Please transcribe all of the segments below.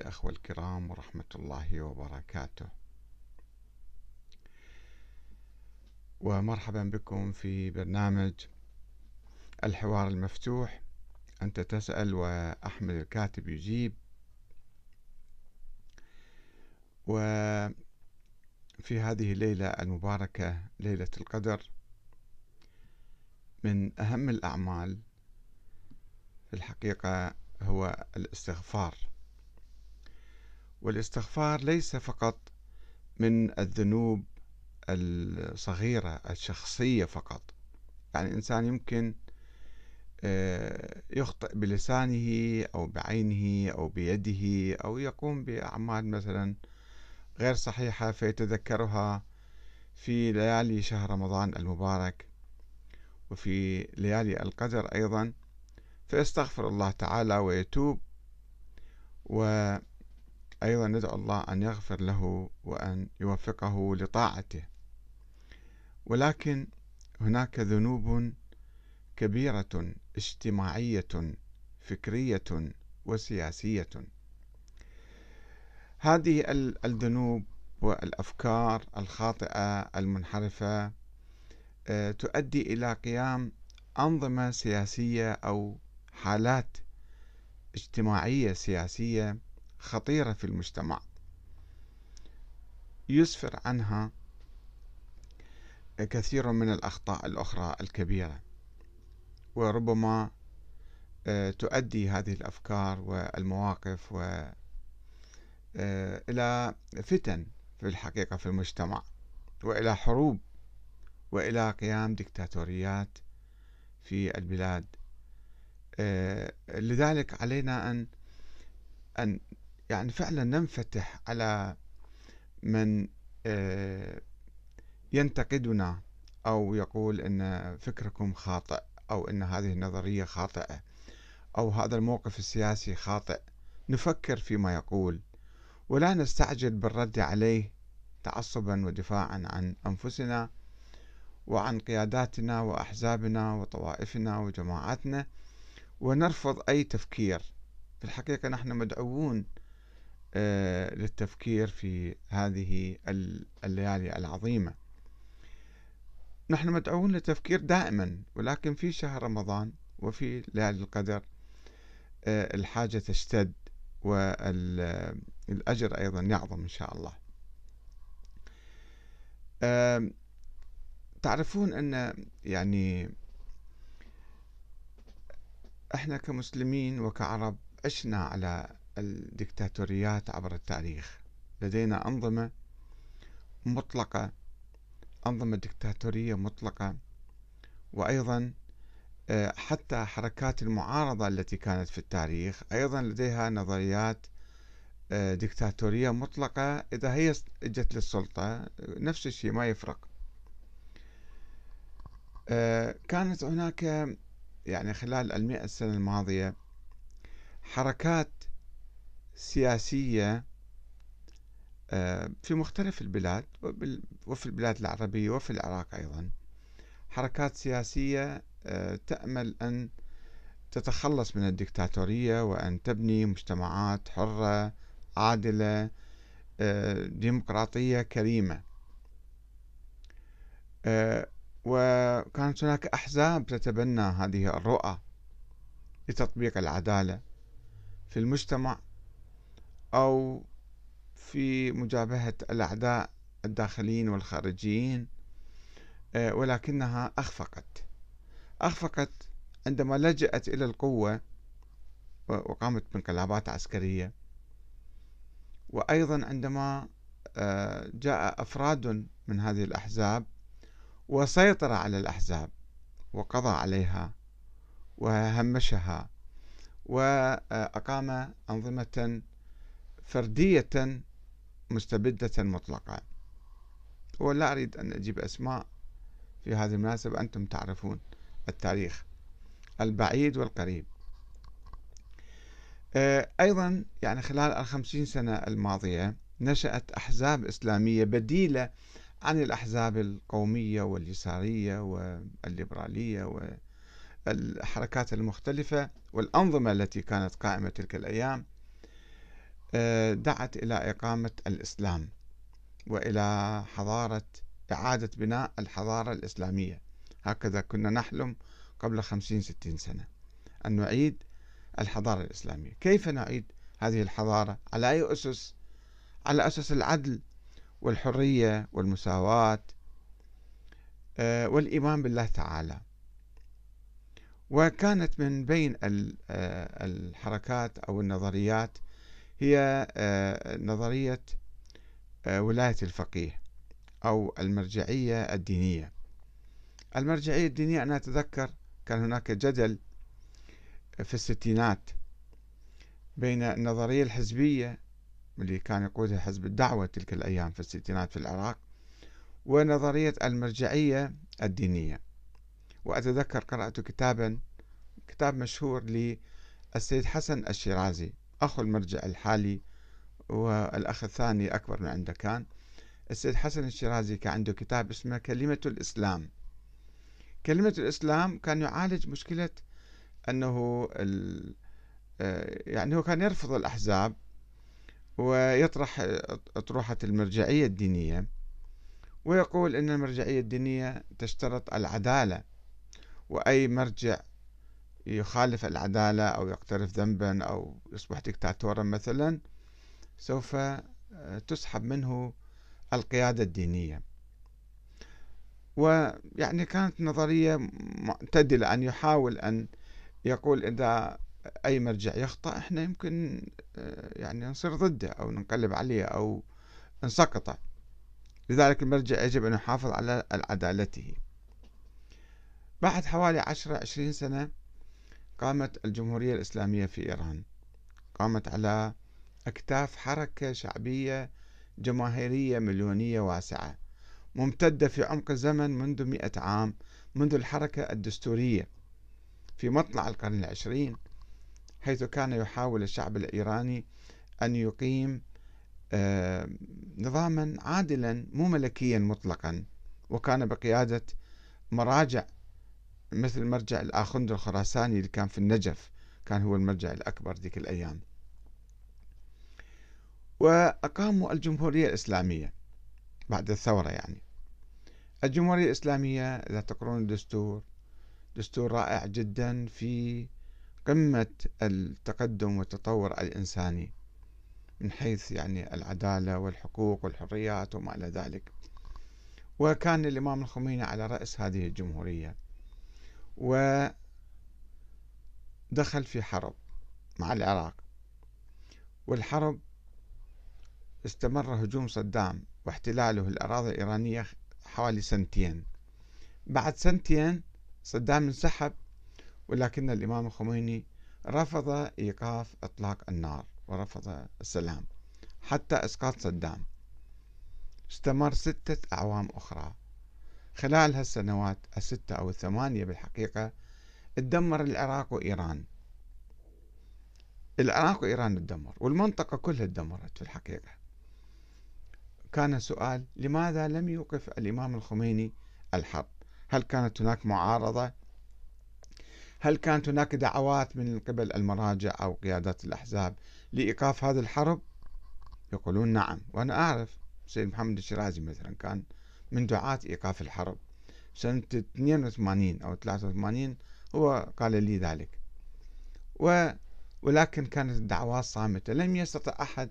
الأخوة الكرام ورحمة الله وبركاته. ومرحبا بكم في برنامج الحوار المفتوح. أنت تسأل وأحمد الكاتب يجيب. وفي هذه الليلة المباركة ليلة القدر من أهم الأعمال في الحقيقة هو الاستغفار. والاستغفار ليس فقط من الذنوب الصغيرة الشخصية فقط. يعني الإنسان يمكن آه، يخطئ بلسانه أو بعينه أو بيده أو يقوم بأعمال مثلا غير صحيحة فيتذكرها في ليالي شهر رمضان المبارك وفي ليالي القدر أيضا. فيستغفر الله تعالى ويتوب وأيضا ندعو الله أن يغفر له وأن يوفقه لطاعته. ولكن هناك ذنوب كبيرة اجتماعية فكرية وسياسية. هذه الذنوب والأفكار الخاطئة المنحرفة آه، تؤدي إلى قيام أنظمة سياسية أو حالات اجتماعية سياسية خطيرة في المجتمع. يسفر عنها كثير من الأخطاء الأخرى الكبيرة وربما آه، تؤدي هذه الأفكار والمواقف و آه، إلى فتن في الحقيقة في المجتمع وإلى حروب وإلى قيام دكتاتوريات في البلاد. آه، لذلك علينا أن أن يعني فعلا ننفتح على من آه، ينتقدنا أو يقول إن فكركم خاطئ أو إن هذه النظرية خاطئة أو هذا الموقف السياسي خاطئ. نفكر فيما يقول ولا نستعجل بالرد عليه تعصبا ودفاعا عن أنفسنا وعن قياداتنا وأحزابنا وطوائفنا وجماعاتنا ونرفض أي تفكير. في الحقيقة نحن مدعوون للتفكير في هذه الليالي العظيمة. نحن مدعوون للتفكير دائما ولكن في شهر رمضان وفي ليالي القدر آه، الحاجة تشتد والأجر أيضا يعظم إن شاء الله. تعرفون أن يعني إحنا كمسلمين وكعرب عشنا على الدكتاتوريات عبر التاريخ. لدينا أنظمة مطلقة أنظمة دكتاتورية مطلقة وأيضا آه، حتى حركات المعارضة التي كانت في التاريخ. أيضا لديها نظريات آه، دكتاتورية مطلقة إذا هي اجت للسلطة. نفس الشيء ما يفرق. آه، كانت هناك يعني خلال المئة سنة الماضية حركات سياسية في مختلف البلاد وفي البلاد العربية وفي العراق أيضا حركات سياسية تأمل أن تتخلص من الدكتاتورية وأن تبني مجتمعات حرة عادلة آه، ديمقراطية كريمة. آه، وكانت هناك أحزاب تتبنى هذه الرؤى لتطبيق العدالة في المجتمع. أو في مجابهة الأعداء الداخليين والخارجيين آه، ولكنها أخفقت. أخفقت عندما لجأت إلى القوة وقامت بانقلابات عسكرية. وأيضا عندما آه، جاء أفراد من هذه الأحزاب وسيطر على الأحزاب وقضى عليها وهمشها وأقام أنظمة فردية مستبدة مطلقة. ولا أريد أن أجيب أسماء في هذه المناسبة أنتم تعرفون التاريخ البعيد والقريب. آه، أيضا يعني خلال الخمسين سنة الماضية نشأت أحزاب إسلامية بديلة عن الأحزاب القومية واليسارية والليبرالية والحركات المختلفة والأنظمة التي كانت قائمة تلك الأيام. دعت إلى إقامة الإسلام وإلى حضارة إعادة بناء الحضارة الإسلامية. هكذا كنا نحلم قبل خمسين ستين سنة أن نعيد الحضارة الإسلامية. كيف نعيد هذه الحضارة؟ على أي أسس؟ على أسس العدل والحرية والمساواة آه، والإيمان بالله تعالى. وكانت من بين آه، الحركات أو النظريات هي آه، نظرية ولاية الفقيه أو المرجعية الدينية. المرجعية الدينية أنا أتذكر كان هناك جدل في الستينات بين النظرية الحزبية اللي كان يقودها حزب الدعوة تلك الأيام في الستينات في العراق ونظرية المرجعية الدينية. وأتذكر قرأت كتابا كتاب مشهور للسيد حسن الشيرازي. أخو المرجع الحالي والأخ الثاني أكبر من عنده كان. السيد حسن الشيرازي كان عنده كتاب اسمه كلمة الإسلام. كلمة الإسلام كان يعالج مشكلة أنه آه، يعني هو كان يرفض الأحزاب ويطرح أطروحة المرجعية الدينية ويقول أن المرجعية الدينية تشترط العدالة وأي مرجع يخالف العدالة أو يقترف ذنبا أو يصبح دكتاتورا مثلا سوف آه، تسحب منه القيادة الدينية. ويعني كانت نظرية معتدلة أن يحاول أن يقول إذا أي مرجع يخطأ إحنا يمكن آه، يعني نصير ضده أو ننقلب عليه أو نسقطه لذلك المرجع يجب أن يحافظ على عدالته. بعد حوالي عشرة عشرين سنة قامت الجمهورية الإسلامية في إيران. قامت على أكتاف حركة شعبية جماهيرية مليونية واسعة ممتدة في عمق الزمن منذ مئة عام منذ الحركة الدستورية. في مطلع القرن العشرين حيث كان يحاول الشعب الإيراني أن يقيم آه، نظاما عادلا مو ملكيا مطلقا وكان بقيادة مراجع مثل مرجع الآخند الخراساني اللي كان في النجف كان هو المرجع الأكبر ذيك الأيام. وأقاموا الجمهورية الإسلامية بعد الثورة يعني. الجمهورية الإسلامية إذا تقرون الدستور دستور رائع جدا في قمة التقدم والتطور الإنساني من حيث يعني العدالة والحقوق والحريات وما إلى ذلك. وكان الإمام الخميني على رأس هذه الجمهورية. ودخل في حرب مع العراق. والحرب استمر هجوم صدام واحتلاله الأراضي الإيرانية حوالي سنتين. بعد سنتين صدام انسحب ولكن الإمام الخميني رفض إيقاف إطلاق النار ورفض السلام حتى إسقاط صدام. استمر ستة أعوام أخرى. خلال هالسنوات الستة أو الثمانية بالحقيقة تدمر العراق وإيران. العراق وإيران تدمر والمنطقة كلها تدمرت في الحقيقة. كان سؤال لماذا لم يوقف الإمام الخميني الحرب؟ هل كانت هناك معارضة؟ هل كانت هناك دعوات من قبل المراجع أو قيادات الأحزاب لإيقاف هذه الحرب؟ يقولون نعم وأنا أعرف سيد محمد الشيرازي مثلا كان من دعاة إيقاف الحرب. سنة 82 أو 83 هو قال لي ذلك. و ولكن كانت الدعوات صامتة. لم يستطع أحد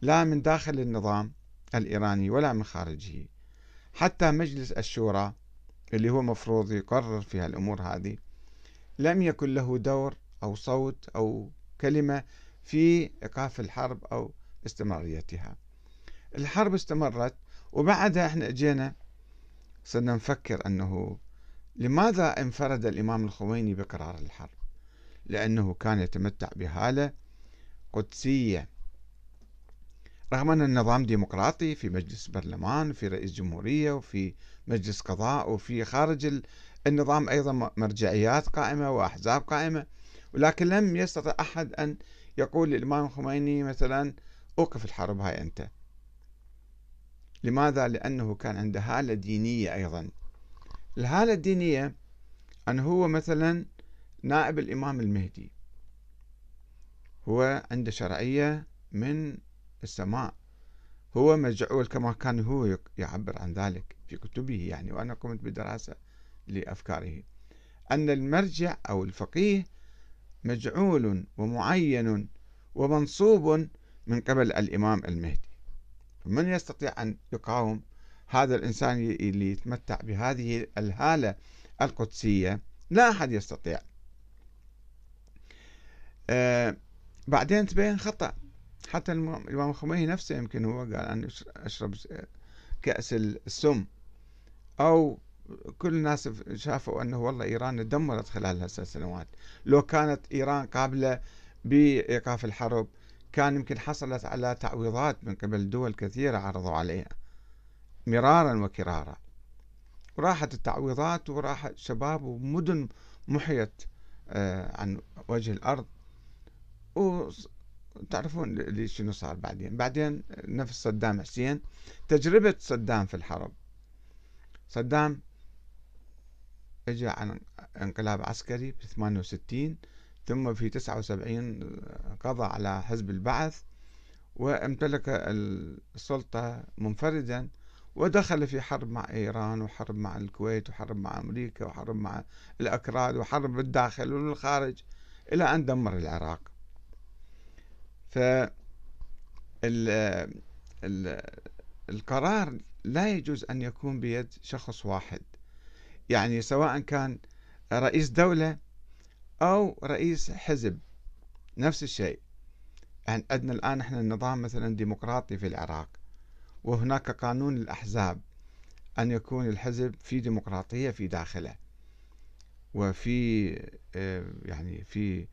لا من داخل النظام الإيراني ولا من خارجه. حتى مجلس الشورى اللي هو مفروض يقرر في هالأمور هذه لم يكن له دور أو صوت أو كلمة في إيقاف الحرب أو استمراريتها. الحرب استمرت وبعدها إحنا اجينا صرنا نفكر أنه لماذا انفرد الإمام الخميني بقرار الحرب؟ لأنه كان يتمتع بهالة قدسية. رغم أن النظام ديمقراطي في مجلس برلمان وفي رئيس جمهورية وفي مجلس قضاء وفي خارج النظام أيضا مرجعيات قائمة وأحزاب قائمة ولكن لم يستطع أحد أن يقول للإمام الخميني مثلا أوقف الحرب هاي أنت. لماذا؟ لأنه كان عنده هالة دينية أيضا. الهالة الدينية أن هو مثلا نائب الإمام المهدي. هو عنده شرعية من السماء. هو مجعول كما كان هو يعبر عن ذلك في كتبه يعني وأنا قمت بدراسة لأفكاره. أن المرجع أو الفقيه مجعول ومعين ومنصوب من قبل الإمام المهدي. من يستطيع أن يقاوم هذا الإنسان اللي يتمتع بهذه الهالة القدسية؟ لا أحد يستطيع. آه بعدين تبين خطأ. حتى الإمام الخميني نفسه يمكن هو قال أن أشرب كأس السم. أو كل الناس شافوا أنه والله إيران دمرت خلال هالسنوات سنوات لو كانت إيران قابلة بإيقاف الحرب كان يمكن حصلت على تعويضات من قبل دول كثيرة عرضوا عليها مرارا وكرارا. وراحت التعويضات وراح شباب ومدن محيت آه، عن وجه الأرض. وتعرفون اللي شنو صار بعدين؟ بعدين نفس صدام حسين تجربة صدام في الحرب. صدام اجى عن انقلاب عسكري في 68 ثم في 79 قضى على حزب البعث وامتلك السلطة منفردا ودخل في حرب مع إيران وحرب مع الكويت وحرب مع أمريكا وحرب مع الأكراد وحرب بالداخل والخارج إلى أن دمر العراق. ف القرار لا يجوز أن يكون بيد شخص واحد. يعني سواء كان رئيس دولة أو رئيس حزب نفس الشيء. يعني عندنا الآن إحنا النظام مثلا ديمقراطي في العراق وهناك قانون الأحزاب أن يكون الحزب في ديمقراطية في داخله وفي آه، يعني في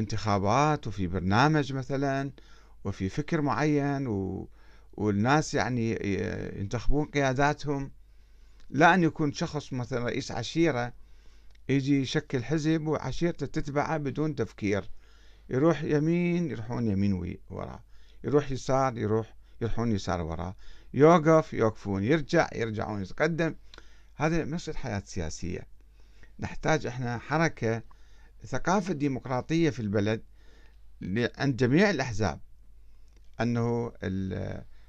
انتخابات وفي برنامج مثلا وفي فكر معين و والناس يعني آه، ينتخبون قياداتهم. لا أن يكون شخص مثلا رئيس عشيرة يجي يشكل حزب وعشيرته تتبعه بدون تفكير. يروح يمين يروحون يمين وراه يروح يسار يروح يروحون يسار وراه يوقف يوقفون. يرجع يرجعون يتقدم. هذا مش الحياة السياسية. نحتاج إحنا حركة ثقافة ديمقراطية في البلد عند جميع الأحزاب. أنه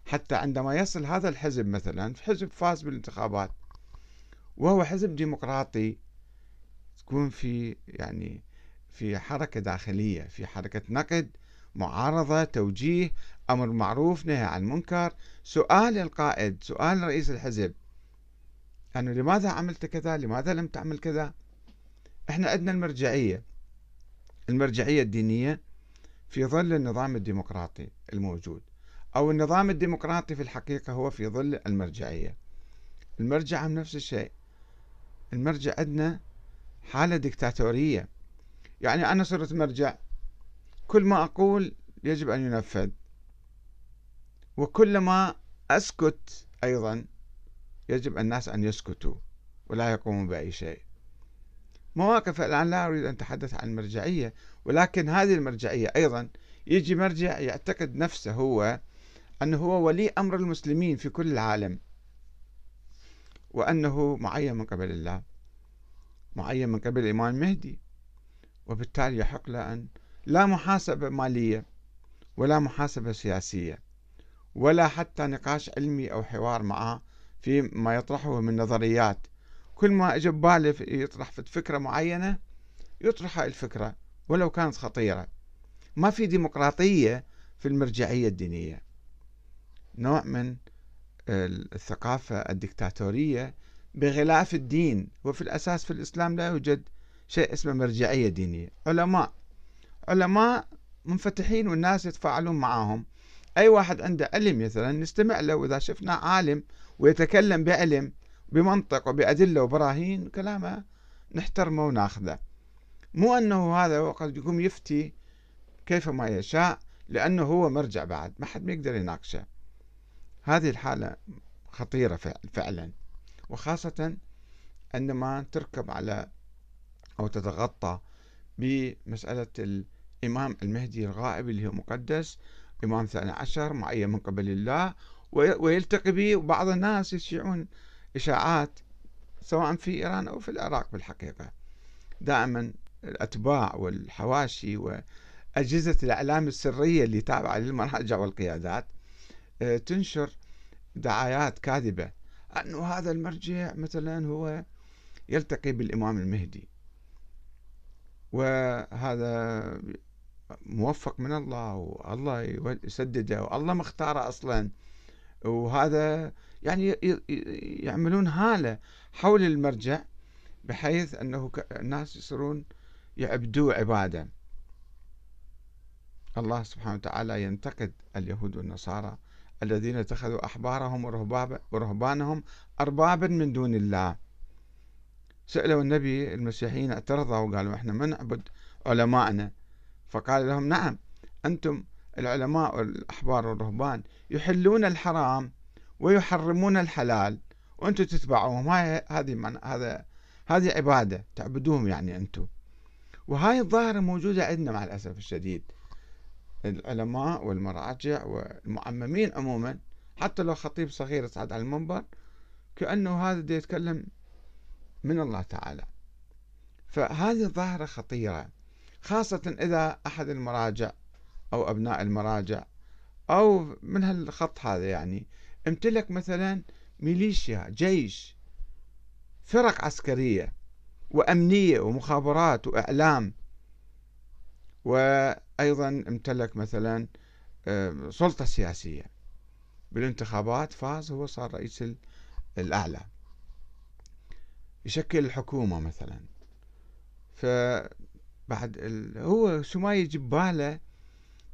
حتى عندما يصل هذا الحزب مثلا حزب فاز بالانتخابات وهو حزب ديمقراطي تكون في يعني في حركة داخلية في حركة نقد معارضة توجيه أمر معروف نهي عن منكر. سؤال القائد سؤال رئيس الحزب أنه لماذا عملت كذا؟ لماذا لم تعمل كذا؟ إحنا عندنا المرجعية. المرجعية الدينية في ظل النظام الديمقراطي الموجود أو النظام الديمقراطي في الحقيقة هو في ظل المرجعية. المرجع نفس الشيء. المرجع عندنا حالة ديكتاتورية. يعني أنا صرت مرجع. كل ما أقول يجب أن ينفذ. وكلما أسكت أيضا يجب الناس أن يسكتوا ولا يقوموا بأي شيء. مواقف الآن لا أريد أن أتحدث عن المرجعية ولكن هذه المرجعية أيضا يجي مرجع يعتقد نفسه هو أنه هو ولي أمر المسلمين في كل العالم وأنه معين من قبل الله. معين من قبل الإمام المهدي. وبالتالي يحق له أن لا محاسبة مالية ولا محاسبة سياسية ولا حتى نقاش علمي أو حوار معه في ما يطرحه من نظريات. كل ما اجى بباله يطرح فكرة معينة يطرح الفكرة ولو كانت خطيرة. ما في ديمقراطية في المرجعية الدينية. نوع من الثقافة الدكتاتورية بغلاف الدين وفي الأساس في الإسلام لا يوجد شيء اسمه مرجعية دينية. علماء علماء منفتحين والناس يتفاعلون معهم أي واحد عنده علم مثلا نستمع له وإذا شفنا عالم ويتكلم بعلم بمنطق وبأدلة وبراهين كلامه نحترمه وناخذه. مو أنه هذا وقد يقوم يفتي كيفما يشاء لأنه هو مرجع بعد. ما حد ما يقدر يناقشه. هذه الحالة خطيرة فعلا. وخاصة عندما تركب على أو تتغطى بمسألة الإمام المهدي الغائب اللي هو مقدس إمام ثاني عشر معين من قبل الله ويلتقي به وبعض الناس يشيعون إشاعات سواء في إيران أو في العراق بالحقيقة. دائما الأتباع والحواشي أجهزة الإعلام السرية اللي تابعة للمراجع والقيادات آه، تنشر دعايات كاذبة أنه هذا المرجع مثلا هو يلتقي بالإمام المهدي. وهذا موفق من الله والله يسدده والله مختاره أصلا. وهذا يعني يعملون هالة حول المرجع بحيث أنه الناس يصيرون يعبدوه عبادة. الله سبحانه وتعالى ينتقد اليهود والنصارى الذين اتخذوا أحبارهم ورهبانهم أربابا من دون الله. سألوا النبي المسيحيين اعترضوا وقالوا إحنا ما نعبد علماءنا. فقال لهم نعم أنتم العلماء والأحبار والرهبان يحلون الحرام ويحرمون الحلال وأنتم تتبعوهم. هاي هذه هذا هذه عبادة تعبدوهم يعني أنتم. وهاي الظاهرة موجودة عندنا مع الأسف الشديد. العلماء والمراجع والمعممين عموما حتى لو خطيب صغير يصعد على المنبر كأنه هذا دي يتكلم من الله تعالى. فهذه ظاهرة خطيرة خاصة إذا أحد المراجع أو أبناء المراجع أو من هالخط هذا يعني امتلك مثلا ميليشيا جيش فرق عسكرية وأمنية ومخابرات وإعلام وأيضا امتلك مثلا سلطة سياسية. بالانتخابات فاز هو صار رئيس الأعلى. يشكل الحكومة مثلا. فبعد هو شو ما يجي بباله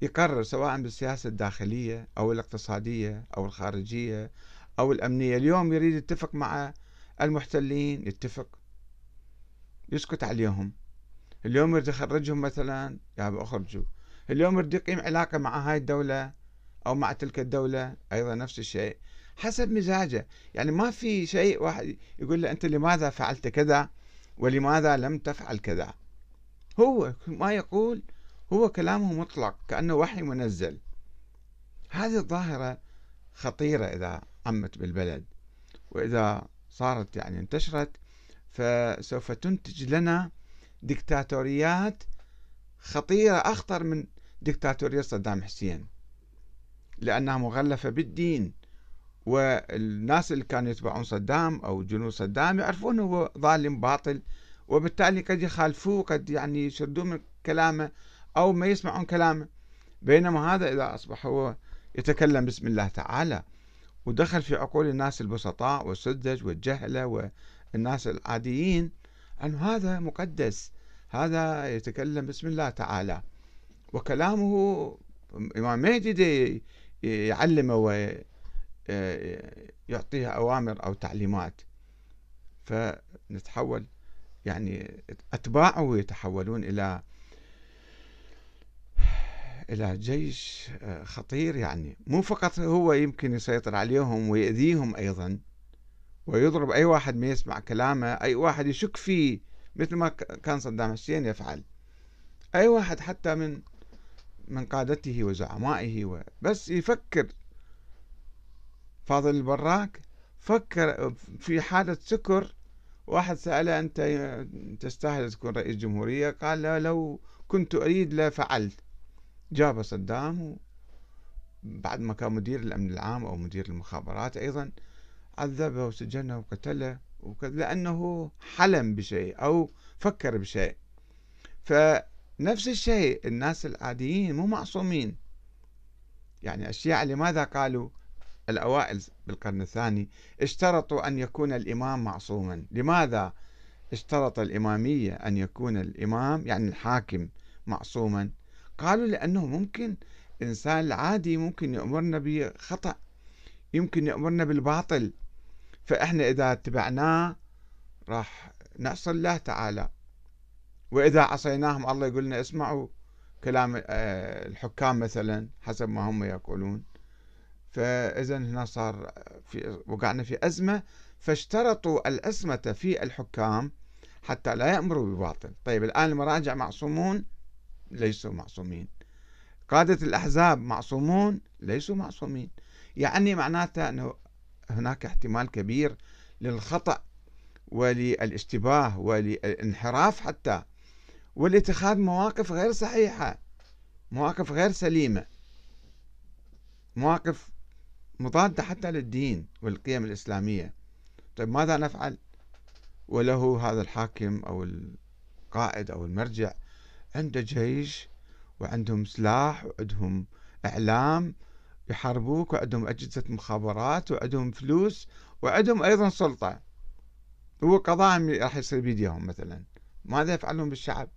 يقرر سواء بالسياسة الداخلية أو الاقتصادية أو الخارجية أو الأمنية. اليوم يريد يتفق مع المحتلين يتفق. يسكت عليهم. اليوم يريد يخرجهم مثلا يا أخرجوا. اليوم يريد يقيم علاقة مع هاي الدولة أو مع تلك الدولة أيضا نفس الشيء. حسب مزاجه. يعني ما في شيء واحد يقول له أنت لماذا فعلت كذا ولماذا لم تفعل كذا. هو ما يقول هو كلامه مطلق كأنه وحي منزل. هذه الظاهرة خطيرة إذا عمت بالبلد. وإذا صارت يعني انتشرت فسوف تنتج لنا دكتاتوريات خطيرة أخطر من دكتاتورية صدام حسين لأنها مغلفة بالدين والناس اللي كانوا يتبعون صدام أو جنود صدام يعرفون هو ظالم باطل وبالتالي قد يخالفوه قد يعني يشردون من كلامه أو ما يسمعون كلامه. بينما هذا إذا أصبح هو يتكلم باسم الله تعالى ودخل في عقول الناس البسطاء والسذج والجهلة والناس العاديين أن هذا مقدس هذا يتكلم باسم الله تعالى. وكلامه إمام مهدي يعلمه ويعطيه أوامر أو تعليمات. فنتحول يعني أتباعه يتحولون إلى إلى جيش آه، خطير يعني. مو فقط هو يمكن يسيطر عليهم ويأذيهم أيضا ويضرب أي واحد ما يسمع كلامه أي واحد يشك فيه مثل ما كان صدام حسين يفعل. أي واحد حتى من من قادته وزعمائه بس يفكر. فاضل البراك فكر في حالة سكر. واحد سأله أنت تستاهل تكون رئيس جمهورية؟ قال له لو كنت أريد لفعلت جاب صدام بعد ما كان مدير الأمن العام أو مدير المخابرات أيضا عذبه وسجنه وقتله لأنه حلم بشيء أو فكر بشيء. فنفس الشيء الناس العاديين مو معصومين. يعني الشيعة لماذا قالوا؟ الأوائل بالقرن الثاني اشترطوا أن يكون الإمام معصوما. لماذا اشترط الإمامية أن يكون الإمام يعني الحاكم معصوما؟ قالوا لأنه ممكن الإنسان العادي ممكن يأمرنا بخطأ يمكن يأمرنا بالباطل. فإحنا إذا اتبعناه راح نعصي الله تعالى. وإذا عصيناهم الله يقول لنا اسمعوا كلام آه، الحكام مثلا حسب ما هم يقولون. فإذا هنا صار في وقعنا في أزمة فاشترطوا الأزمة في الحكام حتى لا يأمروا بباطل طيب الآن المراجع معصومون ليسوا معصومين. قادة الأحزاب معصومون ليسوا معصومين. يعني معناته أنه هناك احتمال كبير للخطأ وللاشتباه وللانحراف حتى ولاتخاذ مواقف غير صحيحة مواقف غير سليمة مواقف مضادة حتى للدين والقيم الإسلامية. طيب ماذا نفعل؟ وله هذا الحاكم أو القائد أو المرجع عنده جيش وعندهم سلاح وعندهم إعلام يحاربوك وعندهم أجهزة مخابرات وعندهم فلوس وعندهم أيضا سلطة. هو قضاء راح يصير بيديهم مثلا. ماذا يفعلون بالشعب؟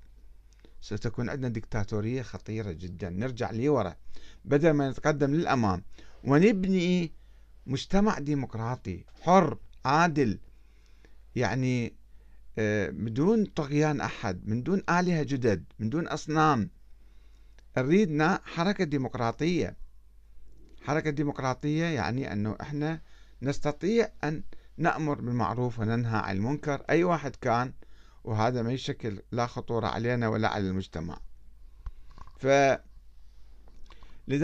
ستكون عندنا دكتاتورية خطيرة جدا. نرجع لورا. بدل ما نتقدم للأمام ونبني مجتمع ديمقراطي حر عادل يعني آه، بدون طغيان أحد من دون آلهة جدد من دون أصنام. نريدنا حركة ديمقراطية. حركة ديمقراطية يعني أنه إحنا نستطيع أن نأمر بالمعروف وننهى عن المنكر. أي واحد كان وهذا ما يشكل لا خطورة علينا ولا على المجتمع. ف